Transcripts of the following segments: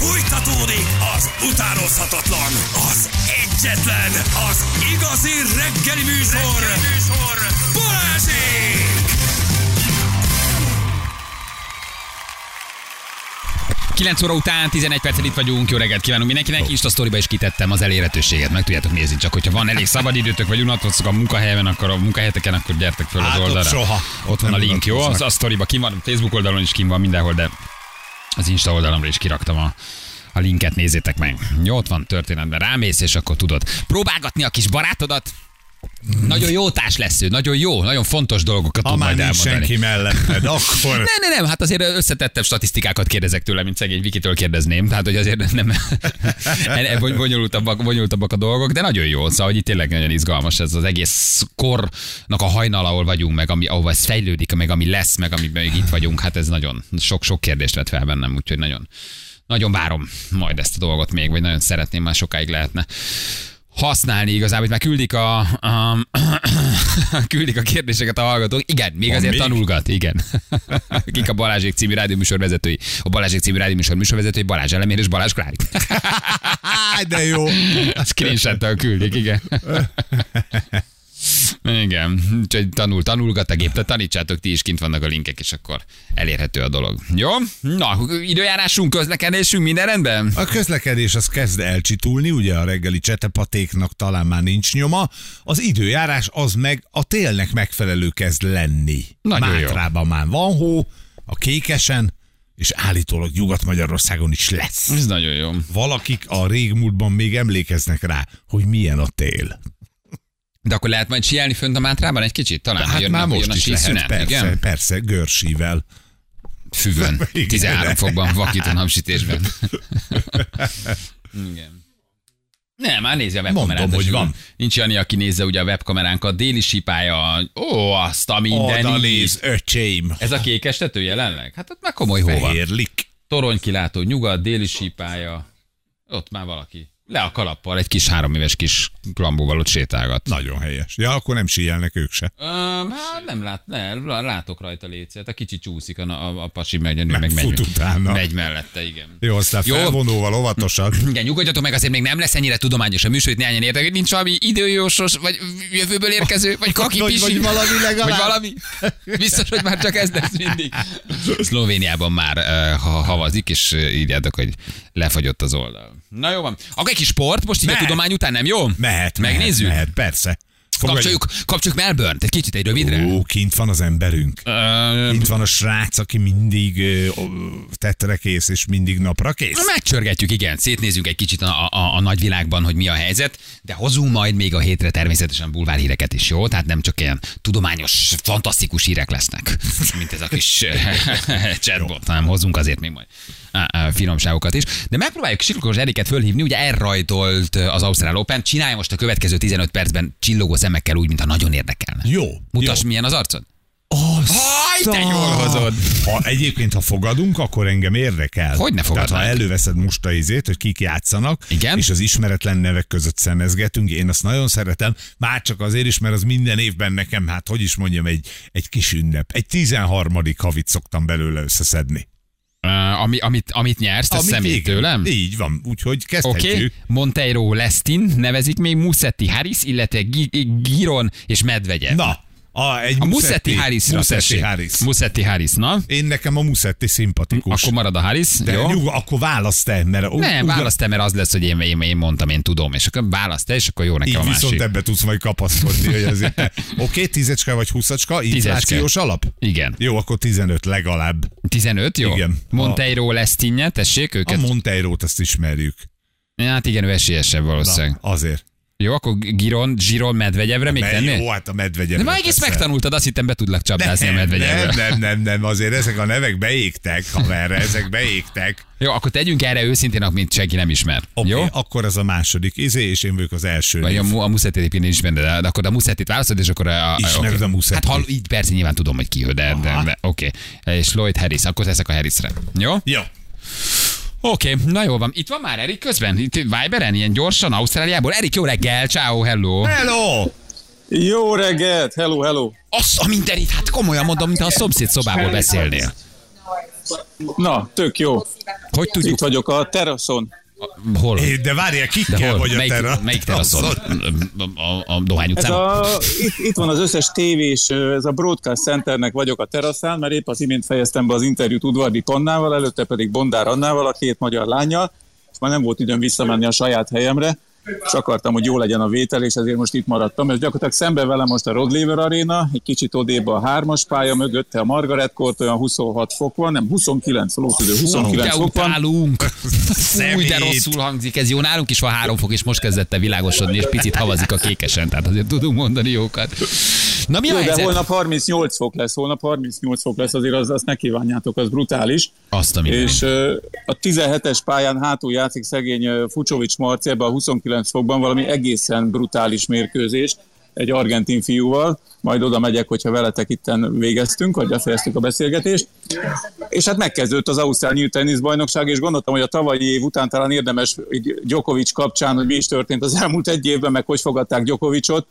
Fújtatódik az utánozhatatlan, az egyetlen, az igazi reggeli műsor, reggeli műsor. Balázsék! 9 óra után 11 perccel itt vagyunk, jó reggelt kívánunk mindenkinek. Insta sztoriba is kitettem az elérhetőséget, meg tudjátok nézni, csak hogyha van elég szabadidőtök, vagy unatkoztok a munkahelyen, akkor a munkahelyeteken, akkor gyertek föl az ott oldalra. soha. Ott van a Nem link, jó? Az a sztoriba kim van, Facebook oldalon is kim van mindenhol, de az Insta oldalamra is kiraktam a, a linket, nézzétek meg. Jó, ott van történetben, rámész, és akkor tudod. Próbálgatni a kis barátodat, nagyon jó társ lesz ő, nagyon jó, nagyon fontos dolgokat Ha tud majd elmondani. senki melletted, akkor... Nem, nem, nem, hát azért összetettebb statisztikákat kérdezek tőle, mint szegény Vikitől kérdezném, tehát hogy azért nem bony- bonyolultabbak, bonyolultabbak a dolgok, de nagyon jó, szóval hogy itt tényleg nagyon izgalmas ez az egész kornak a hajnal, ahol vagyunk, meg ami, ahova ez fejlődik, meg ami lesz, meg amiben még itt vagyunk, hát ez nagyon sok-sok kérdést vett fel bennem, úgyhogy nagyon, nagyon várom majd ezt a dolgot még, vagy nagyon szeretném, már sokáig lehetne használni igazából, hogy már küldik a, a küldik a kérdéseket a hallgatók. Igen, még Van azért még? tanulgat, igen. Kik a Balázsék című rádióműsor vezetői? A Balázsék című rádióműsor műsorvezetői Balázs Elemér és Balázs Klári. De jó. A screenshot küldik, igen. Igen, úgyhogy tanul, tanulgat a gép, tehát tanítsátok ti is, kint vannak a linkek, és akkor elérhető a dolog. Jó? Na, időjárásunk, közlekedésünk, minden rendben? A közlekedés az kezd elcsitulni, ugye a reggeli csetepatéknak talán már nincs nyoma. Az időjárás az meg a télnek megfelelő kezd lenni. Nagyon jó. Mátrában már van hó, a kékesen, és állítólag Nyugat-Magyarországon is lesz. Ez nagyon jó. Valakik a régmúltban még emlékeznek rá, hogy milyen a tél. De akkor lehet majd sielni fönt a Mátrában egy kicsit? Talán, Hát jön, már most is lehet, síszünet, persze, igen? persze, görsível. Füvön, Igen. 13 fokban, vakító napsütésben. Igen. Nem, már nézi a webkamerát. Mondom, hogy van. Nincs Jani, aki nézze ugye a webkameránkat. Déli sípája, ó, azt a minden. Oda néz, öcsém. Ez a kékes tető jelenleg? Hát ott már komoly hó van. Fehérlik. Toronykilátó, nyugat, déli sípája. Ott már valaki. Le a kalappal, egy kis három éves kis klambóval ott sétálgat. Nagyon helyes. Ja, akkor nem síelnek ők se. Um, hát nem lát, ne, látok rajta létszet. A kicsi csúszik, a, a, a pasi megy, a nő meg megy, utána. megy mellette, igen. Jó, aztán Jó. felvonóval óvatosan. Igen, nyugodjatok meg, azért még nem lesz ennyire tudományos a műsor, hogy néhányan értek, hogy nincs valami időjósos, vagy jövőből érkező, vagy kaki pisi, vagy valami legalább. Vagy valami. Biztos, hogy már csak ez lesz mindig. Szlovéniában már ha havazik, és írjátok, hogy lefagyott az oldal. Na jó van. Akkor egy kis sport, most így a Mehet. tudomány után nem jó? Mehet, Megnézzük? Mehet, mehet persze. Kapcsoljuk, kapcsoljuk Melbourne-t egy kicsit egy rövidre. Ó, kint van az emberünk. Uh, Kint van a srác, aki mindig ö, tettre kész, és mindig napra kész. Megcsörgetjük, igen, szétnézzünk egy kicsit a, a, a nagyvilágban, hogy mi a helyzet, de hozunk majd még a hétre természetesen bulvárhíreket is, jó? Tehát nem csak ilyen tudományos, fantasztikus hírek lesznek, mint ez a kis chatbot, hanem hozunk azért még majd finomságokat is. De megpróbáljuk Silkos Eriket fölhívni, ugye elrajtolt az Ausztrál Open, csinálja most a következő 15 percben csillogó szemekkel úgy, mintha nagyon érdekelne. Jó. Mutass, jó. milyen az arcod? Haj, te jól hozod! Ha egyébként, ha fogadunk, akkor engem érdekel. Hogy ne Tehát ha fogadnánk? előveszed most a izét, hogy kik játszanak, Igen. és az ismeretlen nevek között szemezgetünk, én azt nagyon szeretem, már csak azért is, mert az minden évben nekem, hát hogy is mondjam, egy, egy kis ünnep. Egy 13. havit szoktam belőle összeszedni. Uh, ami, amit, amit nyersz, te igen, tőlem? Így van, úgyhogy Oké, okay. kezdhetjük. Monteiro Lestin nevezik még Musetti Harris, illetve Gi- Giron és Medvegyev. Na, a, egy a Musetti Harrisra Musetti. Harris. Musetti Harris, na? Én nekem a Musetti szimpatikus. Akkor marad a Harris, de jó? nyugo, akkor választ te, mert Nem, ugyan- választ te, mert az lesz, hogy én, én, én mondtam, én tudom, és akkor választ te, és akkor jó nekem Így a viszont másik. ebbe tudsz majd kapaszkodni, hogy azért te... Oké, okay, tízecske vagy húszacska, inflációs alap? Igen. Jó, akkor 15 legalább. 15, jó? Igen. Monteiro Lestinje, tessék A őket. Monteiro-t azt ismerjük. hát igen, ő esélyesebb valószínűleg. Na, azért. Jó, akkor Giron, Giron Medvegyevre még Mert tennél? jó, hát a medvegye. De már egész megtanultad, azt hittem be tudlak csapdázni a nem, Medvegyevre. nem, nem, nem, nem, azért ezek a nevek beégtek, haverre, ezek beégtek. Jó, akkor tegyünk erre őszintén, amit senki nem ismer. Oké, Jó? akkor ez a második izé, és én vagyok az első. Vagy a, név. a Musetti egyébként én ismerem, de, de akkor a Musettit választod, és akkor a... a Ismered oké. a Musettit? Hát hall, így persze nyilván tudom, hogy ki, de, de, Aha. de oké. És Lloyd Harris, akkor teszek a Harrisre. Jó? Jó. Oké, na jó van. Itt van már Erik közben? Itt Viberen, ilyen gyorsan, Ausztráliából. Erik, jó reggel, ciao, hello. Hello! Jó reggelt, hello, hello. Az a mindenit, hát komolyan mondom, mintha a szomszéd szobából beszélnél. Na, tök jó. Hogy tudjuk? Itt vagyok a teraszon. Hol? É, De várjál, De kikkel hol? vagy a Melyik, terra? melyik teraszon? A, a, a Dohány Ez utcán? a, itt, itt van az összes tévés, ez a Broadcast Centernek vagyok a teraszán, mert épp az imént fejeztem be az interjút Udvardi Pannával, előtte pedig Bondár Annával, a két magyar lányjal, és már nem volt időm visszamenni a saját helyemre, és akartam, hogy jó legyen a vétel, és ezért most itt maradtam. És gyakorlatilag szembe velem most a Rod Laver Arena, egy kicsit odébb a hármas pálya mögötte a Margaret Court, olyan 26 fok van, nem 29 lótüdő, 29 de fok van. utálunk. Úgy de rosszul hangzik ez. Jó, nálunk is van három fok, és most kezdett el világosodni, és picit havazik a kékesen, tehát azért tudunk mondani jókat. Na mi a Jó, de helyzet? holnap 38 fok lesz, holnap 38 fok lesz, azért az, azt ne kívánjátok, az brutális. Azt a. És a 17-es pályán hátul játszik szegény Fucsovics Marci ebben a 29 fokban valami egészen brutális mérkőzés egy argentin fiúval, majd oda megyek, hogyha veletek itten végeztünk, vagy befejeztük a beszélgetést. És hát megkezdődött az Ausztrál Nyílt Teniszbajnokság, és gondoltam, hogy a tavalyi év után talán érdemes Djokovic kapcsán, hogy mi is történt az elmúlt egy évben, meg hogy fogadták Djokovicot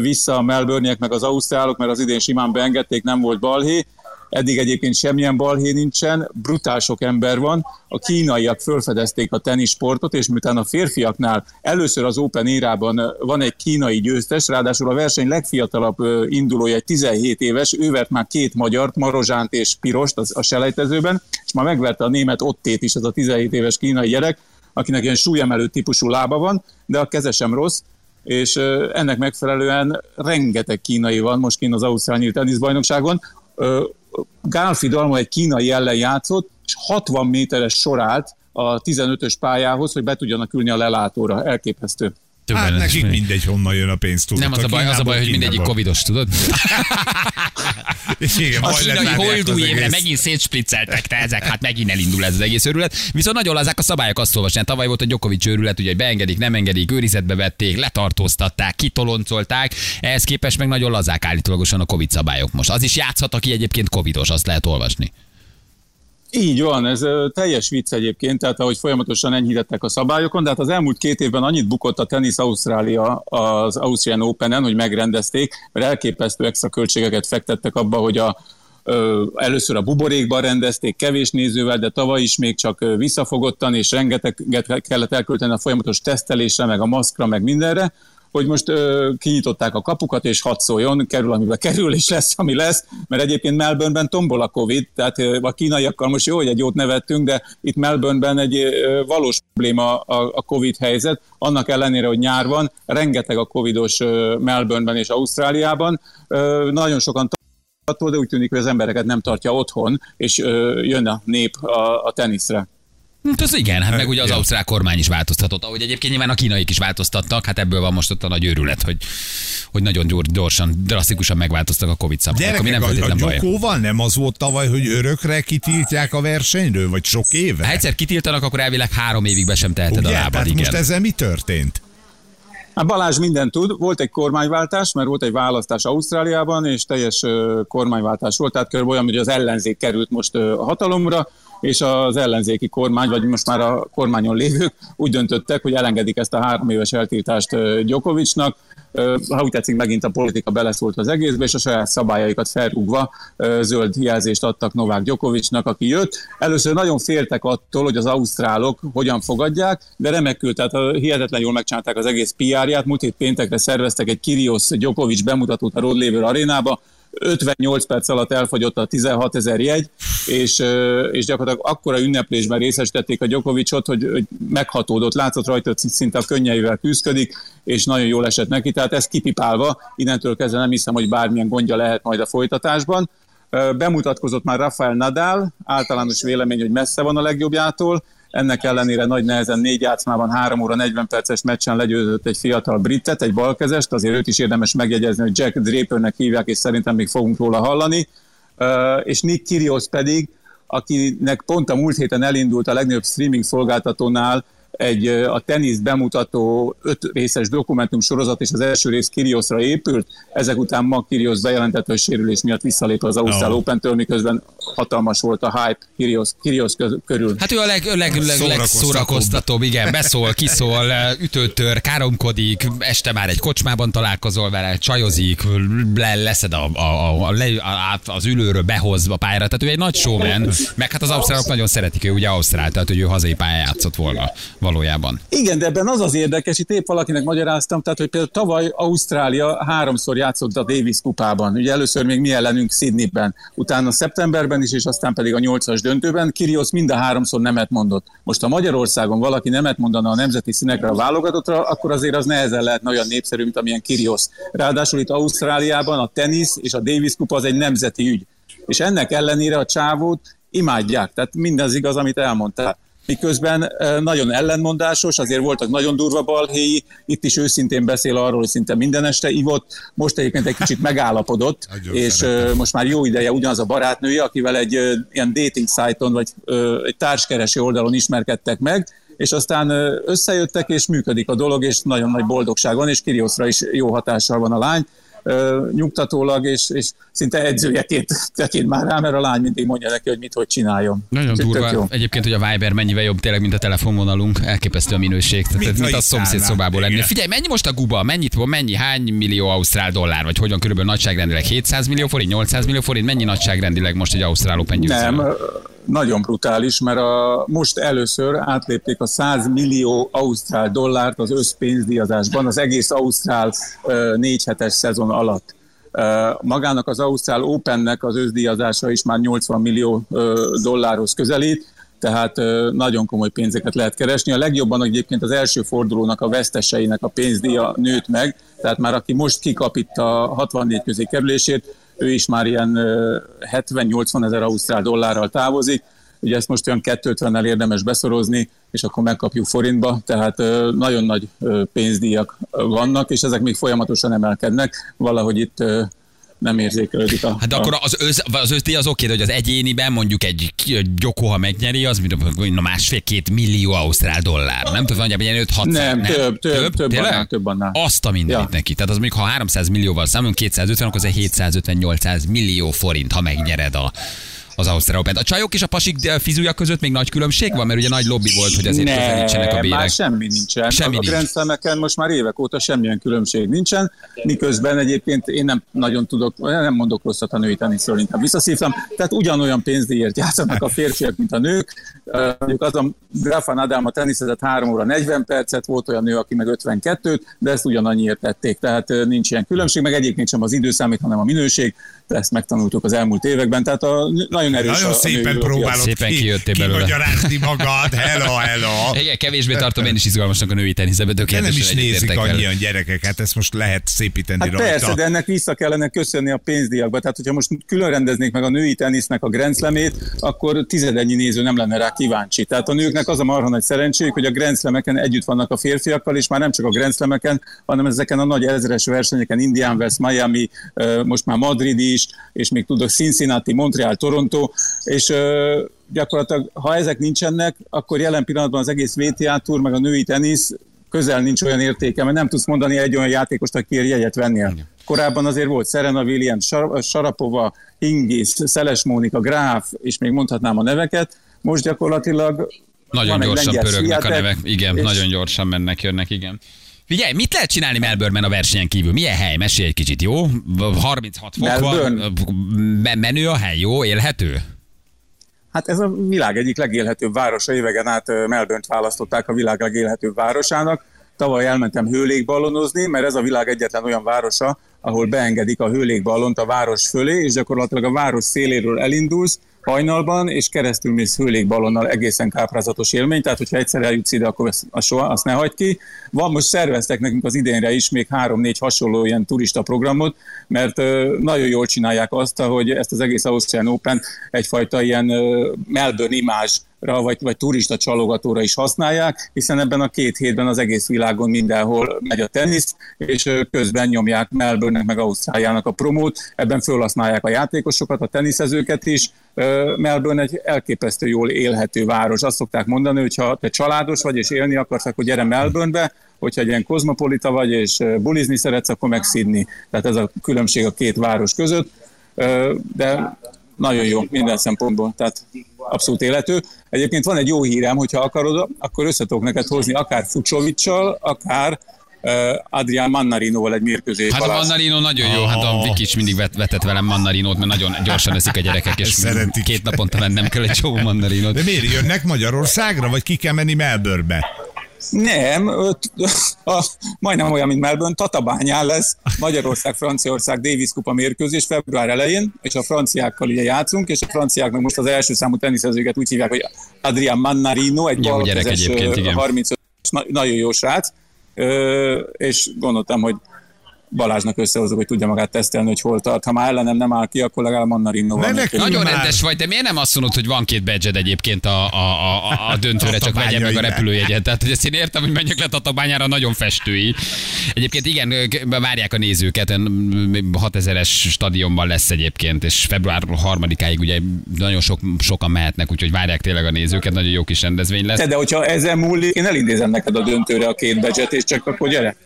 vissza a Melbourneiek, meg az ausztrálok, mert az idén simán beengedték, nem volt balhé. Eddig egyébként semmilyen balhé nincsen, brutál sok ember van. A kínaiak felfedezték a tenisportot, és miután a férfiaknál először az Open érában van egy kínai győztes, ráadásul a verseny legfiatalabb indulója egy 17 éves, ő vert már két magyart, Marozsánt és Pirost a selejtezőben, és már megverte a német Ottét is, az a 17 éves kínai gyerek, akinek ilyen súlyemelő típusú lába van, de a keze sem rossz, és ennek megfelelően rengeteg kínai van most kint az Ausztrál Nyílt Teniszbajnokságon. Gálfi Dalma egy kínai ellen játszott, és 60 méteres sorát a 15-ös pályához, hogy be tudjanak ülni a lelátóra. Elképesztő. Többen Hát nekik mindegy, honnan jön a pénz, tudod. Nem az a baj, az a baj, hogy mindegyik covidos, tudod? Igen, A kínai holdúj évre megint szétspricceltek, te ezek, hát megint elindul ez az egész őrület. Viszont nagyon lazák a szabályok, azt olvasni. Hát Tavaly volt a Djokovic őrület, ugye beengedik, nem engedik, őrizetbe vették, letartóztatták, kitoloncolták. Ehhez képest meg nagyon lazák állítólagosan a Covid szabályok most. Az is játszhat, aki egyébként Covidos, azt lehet olvasni. Így van, ez teljes vicc egyébként, tehát ahogy folyamatosan enyhítettek a szabályokon, de hát az elmúlt két évben annyit bukott a tenisz Ausztrália az Austrian Open-en, hogy megrendezték, mert elképesztő extra költségeket fektettek abba, hogy a először a buborékban rendezték, kevés nézővel, de tavaly is még csak visszafogottan, és rengeteget kellett elkölteni a folyamatos tesztelésre, meg a maszkra, meg mindenre, hogy most ö, kinyitották a kapukat, és hadd szóljon, kerül, amiben kerül, és lesz, ami lesz, mert egyébként Melbourneben tombol a Covid, tehát ö, a kínaiakkal most jó, hogy egy jót nevettünk, de itt Melbourneben egy ö, valós probléma a, a Covid helyzet, annak ellenére, hogy nyár van, rengeteg a Covidos ö, Melbourneben és Ausztráliában, ö, nagyon sokan attól, de úgy tűnik, hogy az embereket nem tartja otthon, és ö, jön a nép a, a teniszre. Hát az igen, hát meg ugye az Ja. ausztrál kormány is változtatott, ahogy egyébként nyilván a kínaiak is változtattak, hát ebből van most ott a nagy őrület, hogy, hogy nagyon gyors, gyorsan, drasztikusan megváltoztak a Covid szabályok, ami nem a, a. Gyokóval nem az volt tavaly, hogy örökre kitiltják a versenyről, vagy sok éve? Ha egyszer kitiltanak, akkor elvileg három évig be sem teheted Ugye? a lábad, igen. most ezzel mi történt? Hát Balázs minden tud, volt egy kormányváltás, mert volt egy választás Ausztráliában, és teljes kormányváltás volt, tehát körülbelül olyan, hogy az ellenzék került most a hatalomra, és az ellenzéki kormány, vagy most már a kormányon lévők úgy döntöttek, hogy elengedik ezt a három éves eltiltást Ö, ha úgy tetszik, megint a politika beleszólt az egészbe, és a saját szabályaikat felrúgva zöld jelzést adtak Novák Djokovicnak, aki jött. Először nagyon féltek attól, hogy az ausztrálok hogyan fogadják, de remekül, tehát hihetetlen jól megcsinálták az egész PR-ját. Múlt hét péntekre szerveztek egy Kirios Djokovic bemutatót a Rod arénába, 58 perc alatt elfogyott a 16 ezer jegy, és, és gyakorlatilag akkora ünneplésben részesítették a Djokovicot, hogy, hogy meghatódott, látszott rajta, hogy szinte a könnyeivel küzdik, és nagyon jól esett neki, tehát ez kipipálva, innentől kezdve nem hiszem, hogy bármilyen gondja lehet majd a folytatásban. Bemutatkozott már Rafael Nadal, általános vélemény, hogy messze van a legjobbjától, ennek ellenére nagy nehezen négy játszmában 3 óra 40 perces meccsen legyőzött egy fiatal britet, egy balkezest, azért őt is érdemes megjegyezni, hogy Jack Drapernek hívják, és szerintem még fogunk róla hallani. És Nick Kyrgios pedig, akinek pont a múlt héten elindult a legnagyobb streaming szolgáltatónál egy a tenisz bemutató öt részes dokumentum sorozat, és az első rész Kyrgiosra épült. Ezek után ma Kyrgios bejelentette, hogy sérülés miatt visszalép az Ausztrál Oh. Open-től, miközben hatalmas volt a hype Kirios, Kirios körül. Hát ő a leg, leg, leg, legszórakoztatóbb, igen, beszól, kiszól, ütőtör, káromkodik, este már egy kocsmában találkozol vele, csajozik, le, leszed a, a, a, a, az ülőről, behoz a pályára, tehát ő egy nagy showman, meg hát az ausztrálok nagyon szeretik, ő ugye ausztrál, tehát hogy ő hazai pályán játszott volna valójában. Igen, de ebben az az érdekes, itt épp valakinek magyaráztam, tehát hogy például tavaly Ausztrália háromszor játszott a Davis kupában. Ugye először még mi ellenünk Sydneyben, utána szeptemberben is, és aztán pedig a nyolcas döntőben. Kirios mind a háromszor nemet mondott. Most ha Magyarországon valaki nemet mondana a nemzeti színekre a válogatottra, akkor azért az nehezen lehetne olyan népszerű, mint amilyen Kirios. Ráadásul itt Ausztráliában a tenisz és a Davis kupa az egy nemzeti ügy. És ennek ellenére a csávót imádják. Tehát mindaz igaz, amit elmondtál miközben nagyon ellenmondásos, azért voltak nagyon durva balhéi, itt is őszintén beszél arról, hogy szinte minden este ivott, most egyébként egy kicsit megállapodott, és szeretem. most már jó ideje ugyanaz a barátnője, akivel egy ilyen dating szájton, vagy egy társkereső oldalon ismerkedtek meg, és aztán összejöttek, és működik a dolog, és nagyon nagy boldogság van, és Kirioszra is jó hatással van a lány nyugtatólag, és, és szinte edzőjeként tekint már rá, mert a lány mindig mondja neki, hogy mit, hogy csináljon. Nagyon durva. Jó. Egyébként, hogy a Viber mennyivel jobb tényleg, mint a telefonvonalunk, elképesztő a minőség. Tehát, mint, mint a szomszéd szobából lenni. Figyelj, mennyi most a guba? Mennyit, mennyi, hány millió ausztrál dollár, vagy hogyan körülbelül nagyságrendileg 700 millió forint, 800 millió forint, mennyi nagyságrendileg most egy ausztrál Open Nem, nagyon brutális, mert a, most először átlépték a 100 millió ausztrál dollárt az összpénzdiazásban az egész ausztrál négy hetes szezon alatt. Magának az Ausztrál Opennek az összdíjazása is már 80 millió dollárhoz közelít, tehát nagyon komoly pénzeket lehet keresni. A legjobban egyébként az első fordulónak a veszteseinek a pénzdíja nőtt meg, tehát már aki most kikap itt a 64 közé kerülését, ő is már ilyen 70-80 ezer ausztrál dollárral távozik, ugye ezt most olyan 250-nel érdemes beszorozni, és akkor megkapjuk forintba, tehát nagyon nagy pénzdíjak vannak, és ezek még folyamatosan emelkednek, valahogy itt nem érzékelődik a... Hát de akkor az, össz, az összdíj az oké, hogy az egyéniben mondjuk egy gyokó, ha megnyeri, az mint másfél-két millió ausztrál dollár. Nem tudom, hogy ilyen 5 6 nem, nem, több, több, több, több annál, több annál. Azt a mindenit ja. neki. Tehát az mondjuk, ha 300 millióval számolunk, 250, akkor az 750-800 millió forint, ha megnyered a, az Ausztrál Open. A csajok és a pasik fizúja között még nagy különbség van, mert ugye nagy lobby volt, hogy azért ne, közelítsenek a bérek. már semmi nincsen. Semmi a nincs. most már évek óta semmilyen különbség nincsen, miközben egyébként én nem nagyon tudok, nem mondok rosszat a női teniszről, inkább visszaszívtam. Tehát ugyanolyan pénzdíjért játszanak a férfiak, mint a nők. Mondjuk az a Rafa Nadal a teniszezett 3 óra 40 percet, volt olyan nő, aki meg 52-t, de ezt ugyanannyiért tették. Tehát nincs ilyen különbség, meg egyébként sem az időszámít, hanem a minőség ezt megtanultuk az elmúlt években, tehát a, nagyon erős Nagyon a, szépen a próbálod szépen ki, kijöttél belőle. magad, hello, hello. Igen, kevésbé tartom én is izgalmasnak a női teniszebe, de nem is nézik annyian gyerekek, hát ezt most lehet szépíteni hát rajta. Persze, de ennek vissza kellene köszönni a pénzdiakba. Tehát, hogyha most külön rendeznék meg a női tenisznek a grenzlemét, akkor tizedennyi néző nem lenne rá kíváncsi. Tehát a nőknek az a marha nagy szerencséjük, hogy a grenzlemeken együtt vannak a férfiakkal, és már nem csak a grenzlemeken, hanem ezeken a nagy ezres versenyeken, Indian West, Miami, most már Madrid is, és még tudok Cincinnati, Montreal, Toronto, és gyakorlatilag, ha ezek nincsenek, akkor jelen pillanatban az egész VTA Tour, meg a női tenisz közel nincs olyan értéke, mert nem tudsz mondani egy olyan játékost, akiért jegyet vennél. Korábban azért volt Serena Williams, Sarapova, Hingis, Szeles Mónika, Gráf, és még mondhatnám a neveket. Most gyakorlatilag nagyon gyorsan pörögnek a nevek, igen, nagyon gyorsan mennek, jönnek, igen. Figyelj, mit lehet csinálni Melbourneben a versenyen kívül? Milyen hely? Mesélj egy kicsit, jó? 36 fok van, menő a hely, jó? Élhető? Hát ez a világ egyik legélhetőbb városa, évegen át Melbourne-t választották a világ legélhetőbb városának. Tavaly elmentem hőlékballonozni, mert ez a világ egyetlen olyan városa, ahol beengedik a hőlékballont a város fölé, és gyakorlatilag a város széléről elindulsz, hajnalban, és keresztül mész hőlékbalonnal egészen káprázatos élmény, tehát hogyha egyszer eljutsz ide, akkor azt, soha, azt ne hagyd ki. Van, most szerveztek nekünk az idénre is még három-négy hasonló ilyen turista programot, mert nagyon jól csinálják azt, hogy ezt az egész Austrian Open egyfajta ilyen Melbourne imázs vagy, vagy turista csalogatóra is használják, hiszen ebben a két hétben az egész világon mindenhol megy a tenisz, és közben nyomják Melbourne-nek meg Ausztráliának a promót, ebben felhasználják a játékosokat, a teniszezőket is. Melbourne egy elképesztő jól élhető város. Azt szokták mondani, hogy ha te családos vagy és élni akarsz, akkor gyere Melbournebe, hogyha egy ilyen kozmopolita vagy és bulizni szeretsz, akkor meg. Tehát ez a különbség a két város között. De nagyon jó minden szempontból, tehát abszolút élető. Egyébként van egy jó hírem, hogyha akarod, akkor össze tudok neked hozni akár Fucsovicsal, akár uh, Adrián Mannarinoval egy mérkőzés. Hát a. Mannarino nagyon jó, hát a Viki is mindig vet, vetett velem Mannarinót, mert nagyon gyorsan eszik a gyerekek, és Szeretik. két naponta vennem kell egy csomó Mannarinót. De miért jönnek Magyarországra, vagy ki kell menni Melbourne-be? Nem, öt, a, majdnem olyan, mint Melbourne, Tatabányán lesz Magyarország-Franciaország Davis Kupa mérkőzés február elején, és a franciákkal ugye játszunk, és a franciáknak most az első számú teniszezőket úgy hívják, hogy Adrián Mannarino, egy balkezes, egyébként, ö, igen. 35 na- nagyon jó srác, és gondoltam, hogy Balázsnak összehozok, hogy tudja magát tesztelni, hogy hol tart. Ha már ellenem nem áll ki, akkor legalább Mannarino Ne van. Nagyon már. rendes vagy, de miért nem azt mondod, hogy van két badge egyébként a, a, a, a- a döntőre, csak vegye meg a repülőjegyet. Tehát, hogy ezt én értem, hogy menjek le Tatabányára, nagyon festői. Egyébként igen, várják a nézőket, 6000-es stadionban lesz egyébként, és február 3-áig ugye nagyon sok, sokan mehetnek, úgyhogy várják tényleg a nézőket, nagyon jó kis rendezvény lesz. Te, de hogyha ezzel múlik, én elintézem neked a döntőre a két becset, és csak akkor gyere.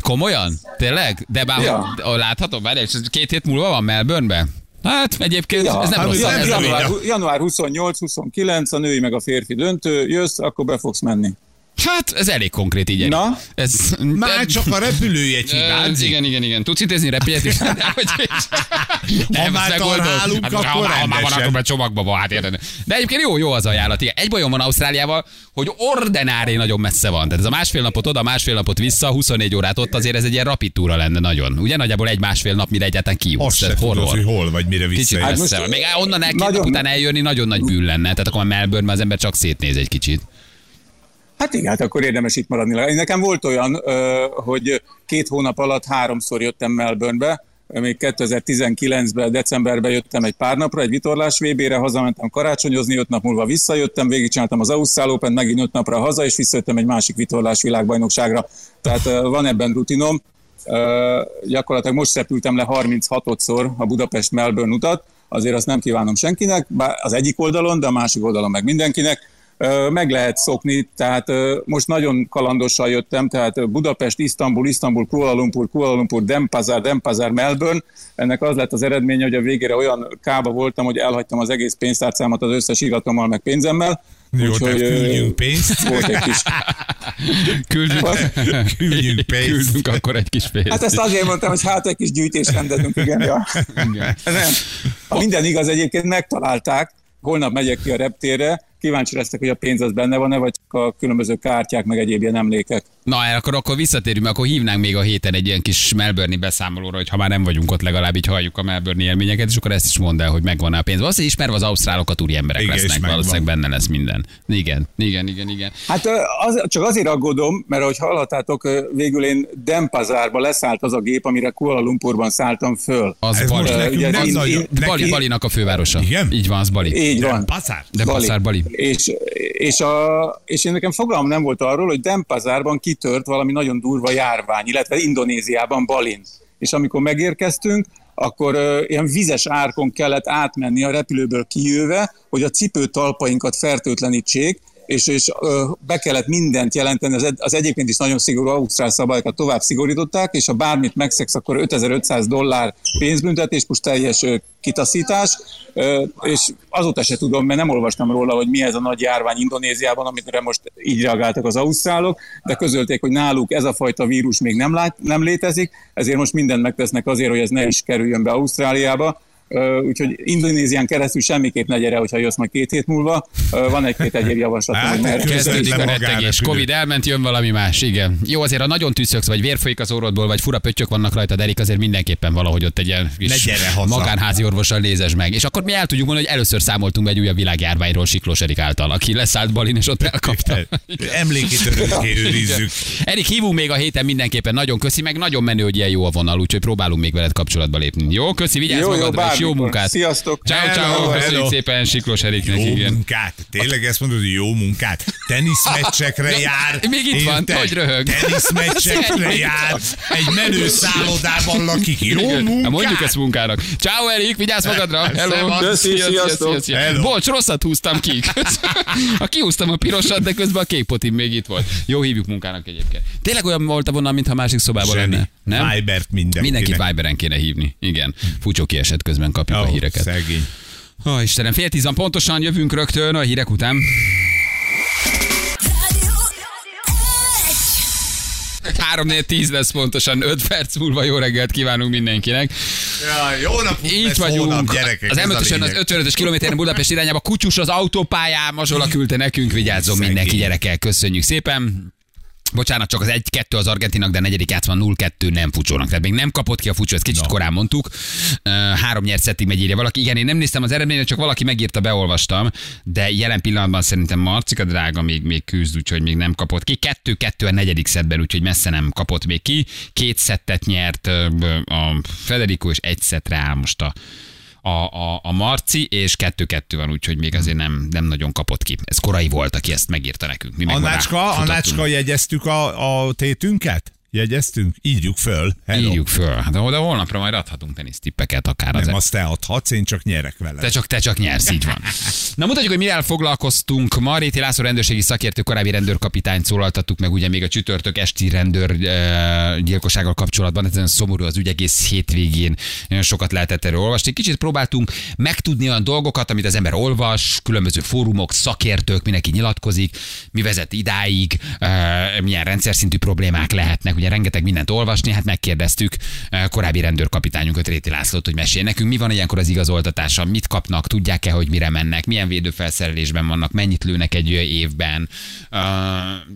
Komolyan? Tényleg? De bár Ja. láthatom, várj, és két hét múlva van Melbournebe? Hát egyébként Ja, ez nem hát rossz. Ez január, január 28-29, a női meg a férfi döntő, jössz, akkor be fogsz menni. Hát ez elég konkrét így. Na? Ez, Már csak a repülőjegy hibázik. igen, igen, igen. Tudsz intézni repüljet is? Ha már tarhálunk, hát, akkor ha, már- ha már van, akkor már csomagba van, hát érted. De egyébként jó, jó az ajánlat. Igen. Egy bajom van Ausztráliával, hogy ordinári nagyon messze van. Tehát ez a másfél napot oda, másfél napot vissza, 24 órát ott, azért ez egy ilyen rapid túra lenne nagyon. Ugye nagyjából egy másfél nap, mire egyáltalán Azt kijutsz. se Tehát tudod, horror. hogy hol vagy, mire Kicsit visszajössz. messze most van. Még onnan el nagyon- után eljönni nagyon nagy bűn lenne. Tehát akkor a Melbourne az ember csak szétnéz egy kicsit. Hát igen, hát akkor érdemes itt maradni. Nekem volt olyan, hogy két hónap alatt háromszor jöttem Melbournebe, még 2019-ben, decemberben jöttem egy pár napra, egy vitorlás VB-re, hazamentem karácsonyozni, öt nap múlva visszajöttem, végigcsináltam az Ausztrál Open, megint öt napra haza, és visszajöttem egy másik vitorlás világbajnokságra. Tehát van ebben rutinom. Gyakorlatilag most szepültem le 36-szor a Budapest-Melbourne utat, azért azt nem kívánom senkinek, bár az egyik oldalon, de a másik oldalon meg mindenkinek. Meg lehet szokni, tehát most nagyon kalandosan jöttem, tehát Budapest, Isztambul, Isztambul, Kuala Lumpur, Kuala Lumpur, Denpasar, Denpasar, Melbourne. Ennek az lett az eredménye, hogy a végére olyan kába voltam, hogy elhagytam az egész pénztárcámat az összes iratommal, meg pénzemmel. Jó, Úgyhogy, küldjünk pénzt. Volt egy kis... Küldünk, Küldjünk pénzt. küldünk akkor egy kis pénzt. Hát ezt azért mondtam, hogy hát egy kis gyűjtést rendezünk, igen. Ja. Igen. Nem. Ha minden igaz, egyébként megtalálták, holnap megyek ki a reptérre, kíváncsi leszek, hogy a pénz az benne van-e, vagy csak a különböző kártyák, meg egyéb ilyen emlékek. Na, akkor, akkor visszatérünk, mert akkor hívnánk még a héten egy ilyen kis melbourne beszámolóra, hogy ha már nem vagyunk ott, legalább így halljuk a melbourne élményeket, és akkor ezt is mondd el, hogy megvan a pénz. Valószínűleg ismerve az ausztrálokat, úri emberek Igen, lesznek, valószínűleg benne lesz minden. Igen, igen, igen, igen. Hát az, csak azért aggódom, mert ahogy hallhattátok, ö, végül én Denpazárba leszállt az a gép, amire Kuala Lumpurban szálltam föl. Az Ez Bali. most nekünk ugye nem in- nagyon... in- Bali, neki- Balinak a fővárosa. Igen? Így van, az Bali. Így van. Pazár? De Passzár Bali. És, és, a, és én nekem fogalmam nem volt arról, hogy Denpazárban kitört valami nagyon durva járvány, illetve Indonéziában, Balin. És amikor megérkeztünk, akkor ilyen vizes árkon kellett átmenni a repülőből kijöve, hogy a cipő talpainkat fertőtlenítsék, és, és be kellett mindent jelenteni, az, az egyébként is nagyon szigorú ausztrál szabályokat tovább szigorították, és ha bármit megszegsz, akkor 5500 dollár pénzbüntetés, plusz teljes kitaszítás, és azóta se tudom, mert nem olvastam róla, hogy mi ez a nagy járvány Indonéziában, amire most így reagáltak az ausztrálok, de közölték, hogy náluk ez a fajta vírus még nem, lát, nem létezik, ezért most mindent megtesznek azért, hogy ez ne is kerüljön be Ausztráliába, Úgyhogy Indonézián keresztül semmiképp ne gyere, hogyha jössz majd két hét múlva. Van egy-két egyéb javaslatom, Hát, közvetlen Kezdődik a rettegés. Covid elment, jön valami más, igen. Jó, azért ha nagyon tűzszöksz, vagy vér folyik az orrodból, vagy fura pöttyök vannak rajta, Erik, azért mindenképpen valahogy ott egy ilyen kis magánházi orvossal lézes meg. És akkor mi el tudjuk mondani, hogy először számoltunk be egy újabb világjárványról Siklós Erik által, aki leszállt Balin, és ott elkapta. Emlékét örökké őrizzük. Erik, hívunk még a héten mindenképpen, nagyon köszi, meg nagyon menő, hogy ilyen jó a vonal, úgyhogy próbálunk még veled kapcsolatba lépni. Jó, köszi, vigyázz Jó, jó, magadra, és jó munkát. Sziasztok! Ciao, ciao, köszönjük szépen Siklós Eriknek, Jó igen. munkát. Tényleg ezt mondod, hogy jó munkát. Teniszmeccsekre jár. még itt van, hogy röhög. Teniszmeccsekre jár. Egy menő szállodában lakik. Jó munkát. mondjuk ezt munkának. Ciao Erik, vigyázz magadra. Hello. Köszi, sziasztok. Bocs, rosszat húztam ki. Ha kihúztam a pirosat, de közben a kék potim még itt volt. Jó, hívjuk munkának egyébként. Tényleg olyan volt a vonal, mintha másik szobában lenne. Nem? Vibert mindenkinek. Mindenkit Viberen kéne hívni. Igen. Fucsó kiesett közben kapjuk a Ó, híreket. Szegény. Ó, Istenem, fél tíz van pontosan, jövünk rögtön a hírek után. Rádió egy. 3 4 10 lesz pontosan, 5 perc múlva jó reggelt kívánunk mindenkinek. Ja, jó napot lesz vagyunk. Hónap, gyerekek, az a m az lényeg. 55-ös kilométeren Budapest irányába kutyus az autópályán, Mazsola küldte nekünk, vigyázzon mindenki gyerekek, köszönjük szépen. Bocsánat, csak az 1-2 az Argentinak, de negyedik játszban 0-2 nem fucsónak. Tehát még nem kapott ki a fucsó, ezt kicsit Na. korán mondtuk. Uh, három nyert szettig megy írja valaki. Igen, én nem néztem az eredményre, csak valaki megírta, beolvastam, de jelen pillanatban szerintem Marcika drága még, még küzd, úgyhogy még nem kapott ki. 2-2 a negyedik szettben, úgyhogy messze nem kapott még ki. Két szettet nyert a Federico, és egy szettre áll most a, a, a, a Marci, és 2-2 van, úgyhogy még azért nem, nem nagyon kapott ki. Ez korai volt, aki ezt megírta nekünk. Mi Annácska. Annácska, jegyeztük a, a tétünket? Jegyeztünk? Írjuk föl. Hello. Írjuk föl. Hát de holnapra majd adhatunk tenisztippeket akár az Nem, azt te adhatsz, én csak nyerek vele. te csak, te csak nyersz, így van. Na mutatjuk, hogy mivel foglalkoztunk ma. Réti László rendőrségi szakértő, korábbi rendőrkapitányt szólaltattuk meg ugye még a csütörtök esti rendőr uh, gyilkossággal kapcsolatban. Ez olyan szomorú az ügy egész hétvégén. Nagyon sokat lehetett erről olvasni. Kicsit próbáltunk megtudni olyan dolgokat, amit az ember olvas, különböző fórumok, szakértők, mindenki nyilatkozik, mi vezet idáig, uh, milyen rendszer szintű problémák lehetnek. Ugye rengeteg mindent olvasni, hát megkérdeztük uh, korábbi rendőrkapitányunkat, Réti Lászlót, hogy mesélj nekünk, mi van ilyenkor az igazoltatása, mit kapnak, tudják-e, hogy mire mennek, milyen védőfelszerelésben vannak, mennyit lőnek egy évben, uh,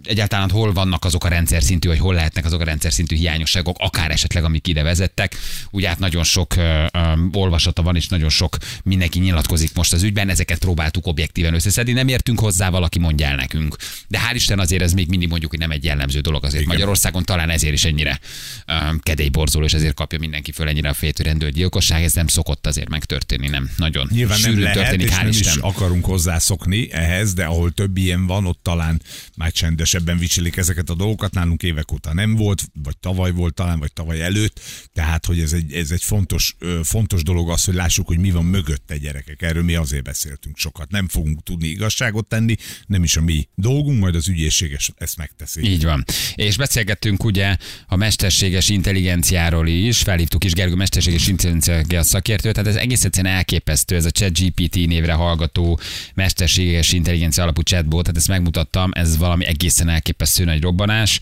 egyáltalán hol vannak azok a rendszer szintű, vagy hol lehetnek azok a rendszer szintű hiányosságok, akár esetleg, amik ide vezettek. Ugye hát nagyon sok um, olvasata van, és nagyon sok mindenki nyilatkozik most az ügyben, ezeket próbáltuk objektíven összeszedni, nem értünk hozzá, valaki mondja el nekünk. De hál' Isten azért ez még mindig mondjuk, hogy nem egy jellemző dolog azért Igen. Magyarországon, talán ezért is ennyire um, kedélyborzoló, és ezért kapja mindenki föl ennyire a fejét, hogy rendőrgyilkosság, ez nem szokott azért megtörténni, nem nagyon Nyilván nem lehet, történik, és hál' nem Isten. is akarunk hozzászokni ehhez, de ahol több ilyen van, ott talán már csendesebben viselik ezeket a dolgokat. Nálunk évek óta nem volt, vagy tavaly volt talán, vagy tavaly előtt. Tehát, hogy ez egy, ez egy fontos, fontos dolog az, hogy lássuk, hogy mi van mögötte gyerekek. Erről mi azért beszéltünk sokat. Nem fogunk tudni igazságot tenni, nem is a mi dolgunk, majd az ügyészség ezt megteszi. Így van. És beszélgettünk ugye a mesterséges intelligenciáról is, felhívtuk is Gergő mesterséges intelligencia szakértőt, tehát ez egész egyszerűen elképesztő, ez a ChatGPT névre hallgató mesterséges intelligencia alapú chatbot, tehát ezt megmutattam, ez valami egészen elképesztő nagy robbanás.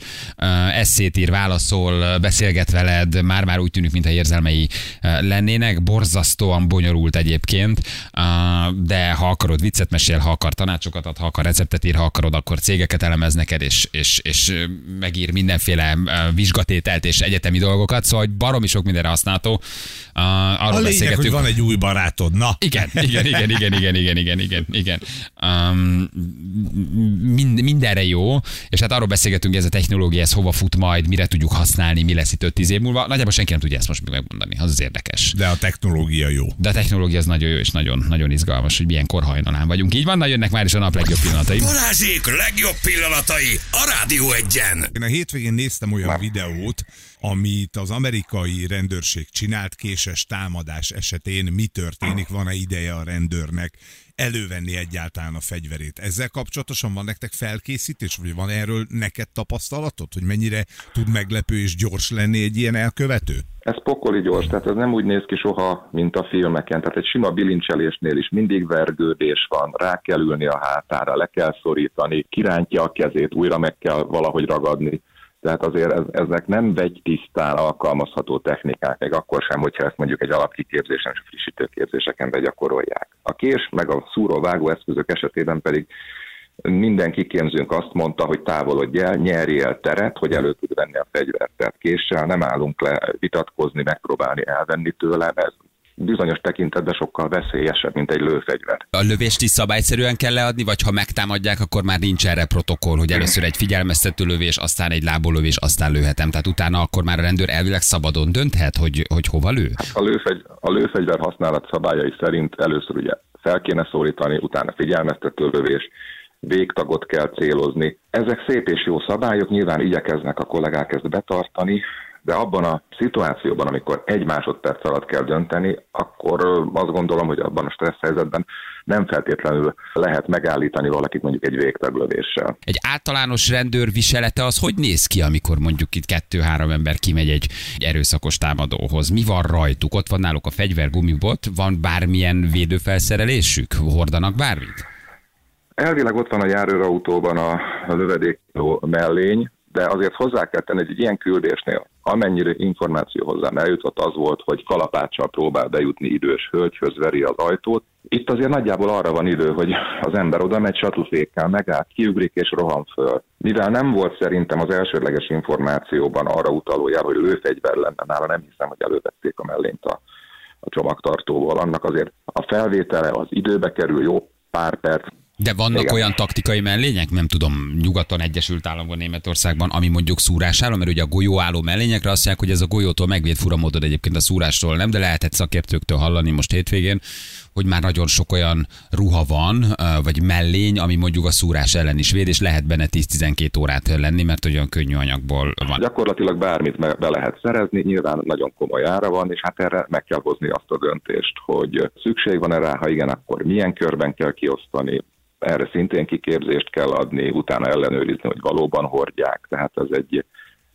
Eszét ír, válaszol, beszélget veled, már-már úgy tűnik, mintha érzelmei lennének, borzasztóan bonyolult egyébként, de ha akarod viccet mesél, ha akar tanácsokat ad, ha akar receptet ír, ha akarod, akkor cégeket elemez neked, és, és, és megír mindenféle vizsgatételt és egyetemi dolgokat, szóval hogy baromi sok mindenre használható. Uh, A arról lényeg, hogy van egy új barátod. Na, Igen, igen, igen, igen, igen, igen, igen, igen, igen. Um, mind, mindenre jó, és hát arról beszélgetünk, hogy ez a technológia, ez hova fut majd, mire tudjuk használni, mi lesz itt 5-10 év múlva. Nagyjából senki nem tudja ezt most még megmondani, az az érdekes. de a technológia jó. De a technológia az nagyon jó, és nagyon, nagyon izgalmas, hogy milyen korhajnalán vagyunk. Így van, na jönnek már is a nap legjobb pillanatai. Balázsék legjobb pillanatai a Rádió egyen. Én a hétvégén néztem olyan videót, amit az amerikai rendőrség csinált késes támadás esetén. Mi történik? Van-e ideje a rendőrnek elővenni egyáltalán a fegyverét? Ezzel kapcsolatosan van nektek felkészítés, vagy van erről neked tapasztalatod, hogy mennyire tud meglepő és gyors lenni egy ilyen elkövető? Ez pokoli gyors, tehát ez nem úgy néz ki soha, mint a filmeken. Tehát egy sima bilincselésnél is mindig vergődés van, rá kell ülni a hátára, le kell szorítani, kirántja a kezét, újra meg kell valahogy ragadni. Tehát azért ez, ezek nem vegy tisztán alkalmazható technikák, még akkor sem, hogyha ezt mondjuk egy alapkiképzésen és frissítő képzéseken begyakorolják. A kés meg a szúró vágó eszközök esetében pedig minden kiképzőnk azt mondta, hogy távolodj el, nyerj el teret, hogy elő tud venni a fegyvert. Tehát késsel nem állunk le vitatkozni, megpróbálni elvenni tőle, ez bizonyos tekintetben sokkal veszélyesebb, mint egy lőfegyver. A lövést is szabályszerűen kell leadni, vagy ha megtámadják, akkor már nincs erre protokoll, hogy először egy figyelmeztető lövés, aztán egy lábolövés, aztán lőhetem. Tehát utána akkor már a rendőr elvileg szabadon dönthet, hogy, hogy hova lő. A, lőfegy, a lőfegyver használat szabályai szerint először ugye fel kéne szólítani, utána figyelmeztető lövés, végtagot kell célozni. Ezek szép és jó szabályok, nyilván igyekeznek a kollégák ezt betartani, de abban a szituációban, amikor egy másodperc alatt kell dönteni, akkor azt gondolom, hogy abban a stressz helyzetben nem feltétlenül lehet megállítani valakit mondjuk egy végtaglövéssel. Egy általános rendőr viselete az hogy néz ki, amikor mondjuk itt kettő-három ember kimegy egy, egy erőszakos támadóhoz? Mi van rajtuk? Ott van náluk a fegyver, gumibot? Van bármilyen védőfelszerelésük? Hordanak bármit? Elvileg ott van a járőrautóban a, lövedékló mellény, de azért hozzá kell tenni, hogy egy ilyen küldésnél, amennyire információ hozzám eljutott, az volt, hogy kalapáccsal próbál bejutni idős hölgyhöz, veri az ajtót. Itt azért nagyjából arra van idő, hogy az ember oda megy csatufékkel, megáll, kiugrik és rohan föl. Mivel nem volt szerintem az elsődleges információban arra utaló jel, hogy lőfegyver lenne nála, nem hiszem, hogy elővették a mellényt a, a csomagtartóból. Annak azért a felvétele az időbe kerül, jó pár perc, De vannak Igen. olyan taktikai mellények, nem tudom, nyugaton, Egyesült Államokban, Németországban, ami mondjuk szúrásálló, mert ugye a golyóálló mellényekre azt mondják, hogy ez a golyótól megvéd furamódod egyébként a szúrásról, nem, de lehetett szakértőktől hallani most hétvégén, hogy már nagyon sok olyan ruha van, vagy mellény, ami mondjuk a szúrás ellen is véd, és lehet benne 10-12 órát lenni, mert olyan könnyű anyagból van. Gyakorlatilag bármit be lehet szerezni, nyilván nagyon komoly ára van, és hát erre meg kell hozni azt a döntést, hogy szükség van-e rá, ha igen, akkor milyen körben kell kiosztani, erre szintén kiképzést kell adni, utána ellenőrizni, hogy valóban hordják, tehát ez egy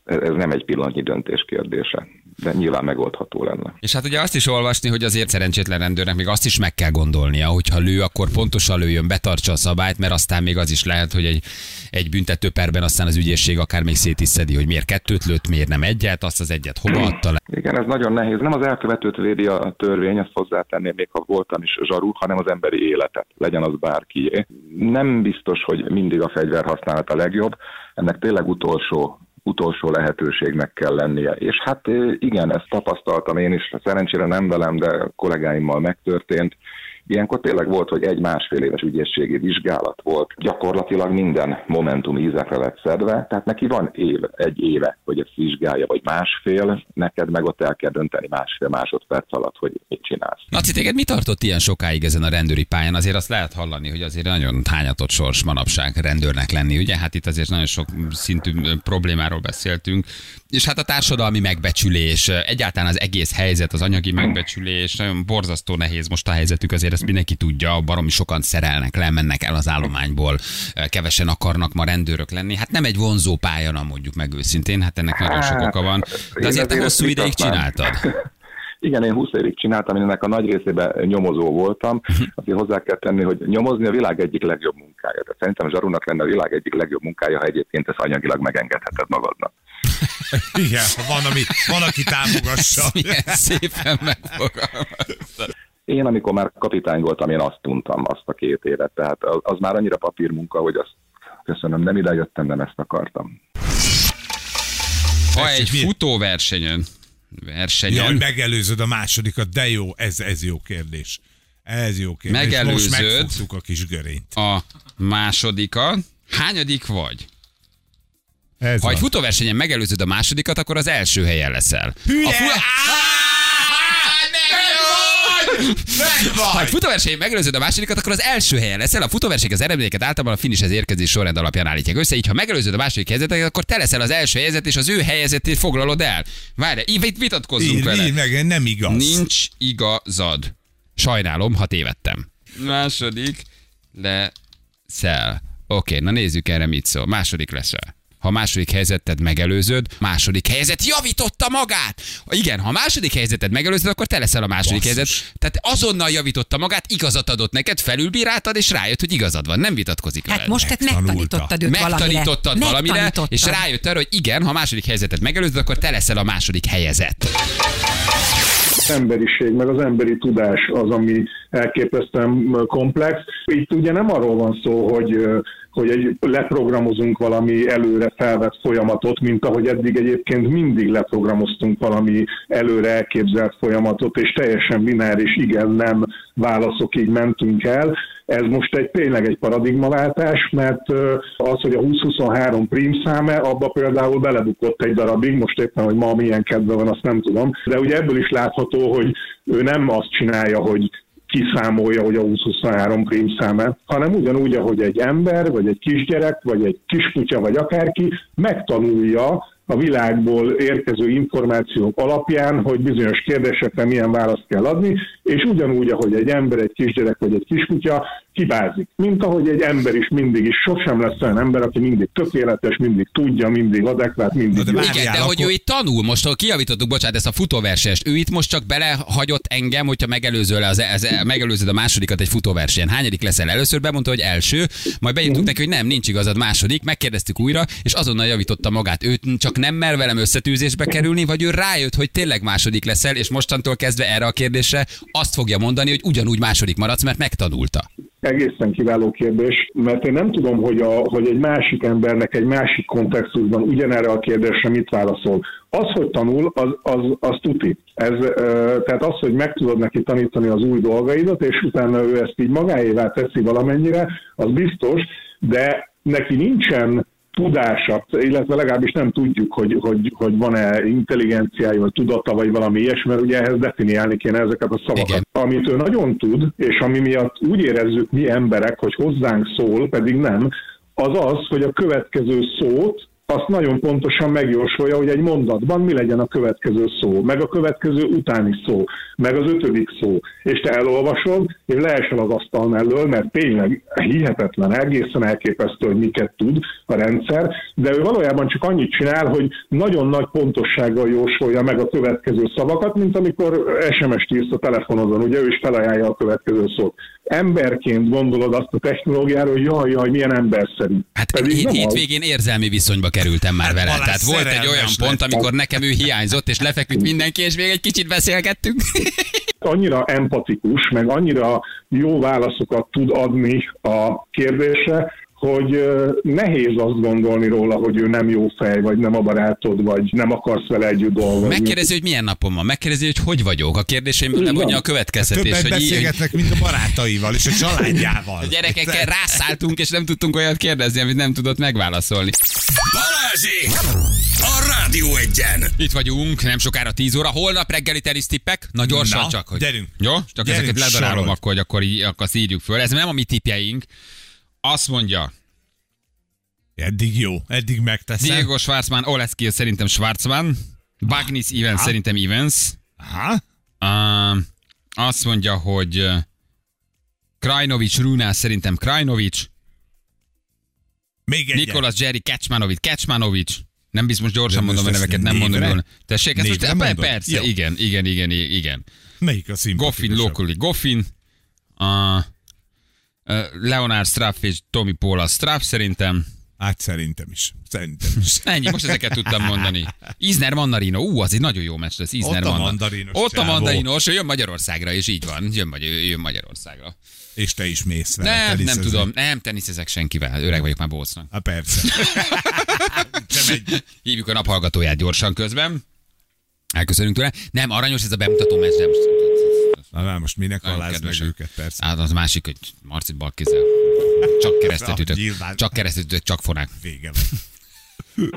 ez nem egy pillanatnyi döntés kérdése, de nyilván megoldható lenne. És hát ugye azt is olvasni, hogy azért szerencsétlen rendőrnek még azt is meg kell gondolnia, hogyha lő, akkor pontosan lőjön, betartsa a szabályt, mert aztán még az is lehet, hogy egy, egy büntetőperben aztán az ügyészség akár még szét is szedi, hogy miért kettőt lőtt, miért nem egyet, azt az egyet hova adta le. Igen, ez nagyon nehéz. Nem az elkövetőt védi a törvény, ezt hozzátenném, még ha voltam is zsarú, hanem az emberi életet, legyen az bárkié. Nem biztos, hogy mindig a fegyver használat a legjobb, ennek tényleg utolsó utolsó lehetőségnek kell lennie. És hát igen, ezt tapasztaltam én is, szerencsére nem velem, de kollégáimmal megtörtént. Ilyenkor tényleg volt, hogy egy másfél éves ügyészségi vizsgálat volt. Gyakorlatilag minden momentum ízekre lett szedve, tehát neki van év, egy éve, hogy ezt vizsgálja, vagy másfél, neked meg ott el kell dönteni másfél másodperc alatt, hogy mit csinálsz. Laci, téged mi tartott ilyen sokáig ezen a rendőri pályán? Azért azt lehet hallani, hogy azért nagyon hányatott sors manapság rendőrnek lenni, ugye? Hát itt azért nagyon sok szintű problémáról beszéltünk. És hát a társadalmi megbecsülés, egyáltalán az egész helyzet, az anyagi megbecsülés, nagyon borzasztó nehéz most a helyzetük, azért ezt mindenki tudja, baromi sokan szerelnek le, mennek el az állományból, kevesen akarnak ma rendőrök lenni. Hát nem egy vonzó pálya, na mondjuk meg őszintén, hát ennek nagyon sok oka van. De Én azért te hosszú ezt ideig csináltad. Igen, én 20 évig csináltam, én ennek a nagy részében nyomozó voltam. Azért hozzá kell tenni, hogy nyomozni a világ egyik legjobb munkája. Tehát szerintem Zsarúnak lenne a világ egyik legjobb munkája, ha egyébként ezt anyagilag megengedheted magadnak. Igen, van, ami, van aki támogassa. Milyen szépen megfogalmaztad. Én, amikor már kapitány voltam, én azt tuntam azt a két évet. Tehát az, az már annyira papírmunka, hogy azt köszönöm, nem ide jöttem, nem ezt akartam. Ha egy futóversenyen, versenyen, Jaj, megelőzöd a másodikat, de jó, ez, ez jó kérdés. Ez jó kérdés. Most Megelőzöd. megfogtuk a kis görényt. a másodikat, hányadik vagy? Ez Ha egy van. futóversenyen megelőzöd a másodikat, akkor az első helyen leszel. Hülye! A fu- Ha egy futóversenyen megelőzöd a másodikat, akkor az első helyen leszel. A futóverseny az eredményeket általában a finishez érkezés sorrend alapján állítják össze. Így, ha megelőzöd a második helyzetet, akkor te leszel az első helyzet, és az ő helyezetét foglalod el. Várj, így itt vitatkozzunk Így, vele. így meg, nem igaz. Nincs igazad. Sajnálom, ha tévedtem. Második leszel. Oké, na nézzük erre mit szól. Második leszel. Ha a második helyzeted megelőzöd, második helyzet javította magát. Igen, ha a második helyzeted megelőzöd, akkor te leszel a második Basszus. helyzet. Tehát azonnal javította magát, igazat adott neked, felülbíráltad, és rájött, hogy igazad van. Nem vitatkozik Hát veled. most te Megtanulta. megtanítottad őt valamire. Megtanítottad valamire, és rájött arra, hogy igen, ha a második helyzetet megelőzöd, akkor te leszel a második helyezett. emberiség, meg az emberi tudás az, ami elképesztően komplex. Itt ugye nem arról van szó, hogy hogy egy, leprogramozunk valami előre felvett folyamatot, mint ahogy eddig egyébként mindig leprogramoztunk valami előre elképzelt folyamatot, és teljesen bináris igen-nem válaszok így mentünk el. Ez most egy tényleg egy paradigmaváltás, mert az, hogy a 2023 prímszáme, abba például belebukott egy darabig, most éppen, hogy ma milyen kedve van, azt nem tudom, de ugye ebből is látható, hogy ő nem azt csinálja, hogy kiszámolja, hogy a 2023 prímszáme, hanem ugyanúgy, ahogy egy ember, vagy egy kisgyerek, vagy egy kiskutya, vagy akárki megtanulja a világból érkező információk alapján, hogy bizonyos kérdésekre milyen választ kell adni, és ugyanúgy, ahogy egy ember, egy kisgyerek vagy egy kiskutya hibázik. Mint ahogy egy ember is mindig is, sosem lesz olyan ember, aki mindig tökéletes, mindig tudja, mindig adekvát, mindig Na de várjál, Igen, de hogy akkor- ő itt tanul, most ha kijavítottuk, bocsánat, ezt a futóversest, ő itt most csak belehagyott engem, hogyha megelőzöl az, az, megelőzöd a másodikat egy futóversenyen. Hányadik leszel? Először bemondta, hogy első, majd beírtuk neki, hogy nem, nincs igazad második, megkérdeztük újra, és azonnal javította magát. Őt csak nem mer velem összetűzésbe kerülni, vagy ő rájött, hogy tényleg második leszel, és mostantól kezdve erre a kérdésre azt fogja mondani, hogy ugyanúgy második maradsz, mert megtanulta. Egészen kiváló kérdés, mert én nem tudom, hogy, a, hogy egy másik embernek egy másik kontextusban ugyanerre a kérdésre mit válaszol. Az, hogy tanul, az, az, az tuti. Ez, tehát az, hogy meg tudod neki tanítani az új dolgaidat, és utána ő ezt így magáévá teszi valamennyire, az biztos, de neki nincsen tudása, illetve legalábbis nem tudjuk, hogy, hogy, hogy van-e intelligenciája, vagy tudata, vagy valami ilyesmi, mert ugye ehhez definiálni kéne ezeket a szavakat. Igen. Amit ő nagyon tud, és ami miatt úgy érezzük mi emberek, hogy hozzánk szól, pedig nem, az az, hogy a következő szót azt nagyon pontosan megjósolja, hogy egy mondatban mi legyen a következő szó, meg a következő utáni szó, meg az ötödik szó. És te elolvasod, és leesel az asztal mellől, mert tényleg hihetetlen, egészen elképesztő, hogy miket tud a rendszer, de ő valójában csak annyit csinál, hogy nagyon nagy pontossággal jósolja meg a következő szavakat, mint amikor SMS-t írsz a telefonodon, ugye ő is felajánlja a következő szót. Emberként gondolod azt a technológiáról, hogy jaj, jaj, milyen emberszerű. Hát Pedig hét, nem az. hétvégén érzelmi viszonyba kerültem már Hát vele. Tehát volt egy olyan lett. pont, amikor nekem ő hiányzott, és lefeküdt mindenki, és még egy kicsit beszélgettünk. annyira empatikus, meg annyira jó válaszokat tud adni a kérdésre, hogy nehéz azt gondolni róla, hogy ő nem jó fej, vagy nem a barátod, vagy nem akarsz vele együtt dolgozni. Megkérdezi, hogy milyen napom van, megkérdezi, hogy hogy vagyok. A kérdéseimből Így levonja a következtetés, Többet hogy, így, hogy beszélgetnek, mint a barátaival és a családjával. a gyerekekkel rászálltunk, és nem tudtunk olyat kérdezni, amit nem tudott megválaszolni. Balázsi! A Rádió egyen! Itt vagyunk, nem sokára 10 óra. Holnap reggeli tenisztippek? Na gyorsan Na, csak. Hogy... gyerünk. Jó? Csak Gyerünk, ezeket ledarálom, akkor, hogy akkor, így, akkor azt írjuk föl. Ez nem a mi tippjeink. Azt mondja, Eddig jó, eddig megteszem. Diego Schwarzman, Oleski szerintem Schwarzman, Bagnis Evans szerintem Evans, Aha. uh, azt mondja, hogy uh, Krajnovic, Runás szerintem Krajnovic, Még egy. Nikolas Jerry, Kecmanovic, Kecmanovic, nem biztos, most gyorsan Ja, mondom a most neveket, nem mondom névre? jól. Tessék, ezt most, Névre pe- mondod? persze, Jó. igen, igen, igen, igen. Melyik a? Goffin, Locally, Goffin, uh, Leonard Straff és Tommy Paula Straff szerintem. Hát szerintem is. Szerintem is. Ennyi, most ezeket tudtam mondani. Isner Mandarino, ú, az egy nagyon jó meccs lesz. Isner Ott a mandarinos Ott a mandarinos, jön Magyarországra, és így van, jön, Magy- jön Magyarországra. És te is mész vele. Nem, nem teniszezni. tudom, nem teniszezek senkivel, öreg vagyok már bócnak. Hát persze. Te megy. Hívjuk a naphallgatóját gyorsan közben. Elköszönünk tőle. Nem, aranyos ez a bemutató meccs, nem. Na, már most minek aláz meg őket, persze. Hát az másik, hogy Marcit bal kézzel. Csak keresztet nyilván. Csak keresztet csak fonák. Vége van.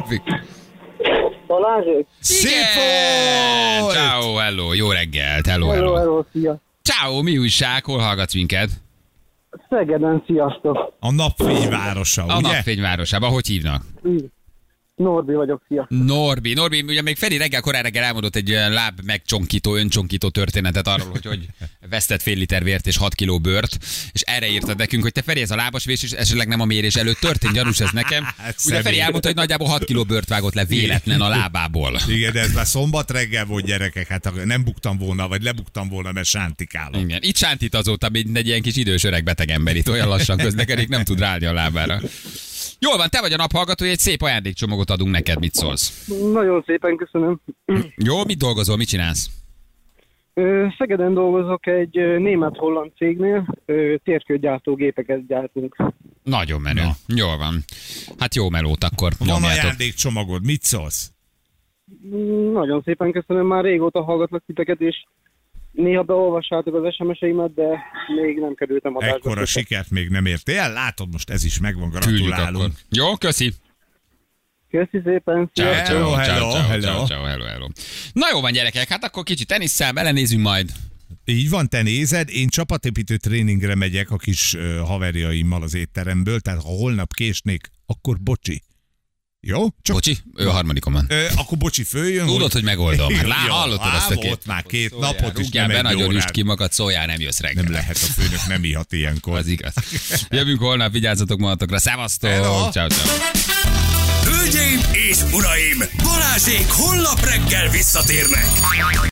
Balázsék? Szép! Ciao, hello, jó reggelt, hello, Hello, hello. hello, szia. Ciao, mi újság, hol hallgatsz minket? Szegeden, sziasztok. A napfényvárosa, A ugye? napfényvárosában, hogy hívnak? Így. Norbi vagyok, szia. Norbi. Norbi, ugye még Feri reggel, korán reggel elmondott egy olyan láb megcsonkító, öncsonkító történetet arról, hogy, hogy vesztett fél liter vért és 6 kiló bört, és erre írtad nekünk, hogy te Feri, ez a lábasvés is esetleg nem a mérés előtt történt, gyanús ez nekem. Hát Ugye személy. Feri elmondta, hogy nagyjából 6 kiló bört vágott le véletlen a lábából. Igen, de ez már szombat reggel volt gyerekek, hát nem buktam volna, vagy lebuktam volna, mert sántikálok. Igen. Itt sántít azóta, mint egy ilyen kis idős öreg beteg ember itt olyan lassan közlekedik, nem tud ráállni a lábára. Jól van, te vagy a naphallgató, egy szép ajándékcsomagot adunk neked, mit szólsz? Nagyon szépen köszönöm. Jó, mit dolgozol, mit csinálsz? Szegeden dolgozok egy német-holland cégnél, térkőgyártó gépeket gyártunk. Nagyon menő. Na. Jól van. Hát jó melót akkor. Van Nyomjátok. ajándékcsomagod, mit szólsz? Nagyon szépen köszönöm, már régóta hallgatlak titeket, és néha beolvassátok az SMS-eimet, de még nem kerültem adásba. Ekkora sikert még nem értél? Látod, most ez is megvan, gratulálunk. Jó, köszi. Köszi szépen, Ciao, Hello, hello, hello. ciao, hello, hello. Na jó van gyerekek, hát akkor kicsit tenisszel, belenézünk majd. Így van, te nézed, én csapatépítő tréningre megyek a kis haverjaimmal az étteremből, tehát ha holnap késnék, akkor bocsi. Jó? Csak Bocsi, ő a harmadikon van. Ö, akkor bocsi, följön. Tudod, hogy megoldom. Jó, Lá, hallottad Á, azt a két. volt már két Szóljál, napot, és rúgjál nem be, nagyon üst ki magad, szóljál, nem jössz reggel. Nem lehet, a főnök nem ihat ilyenkor. Az igaz. Jövünk holnap, vigyázzatok magatokra. Szevasztok! Hello. Ciao, ciao. Hölgyeim és uraim, Balázsék holnap reggel visszatérnek.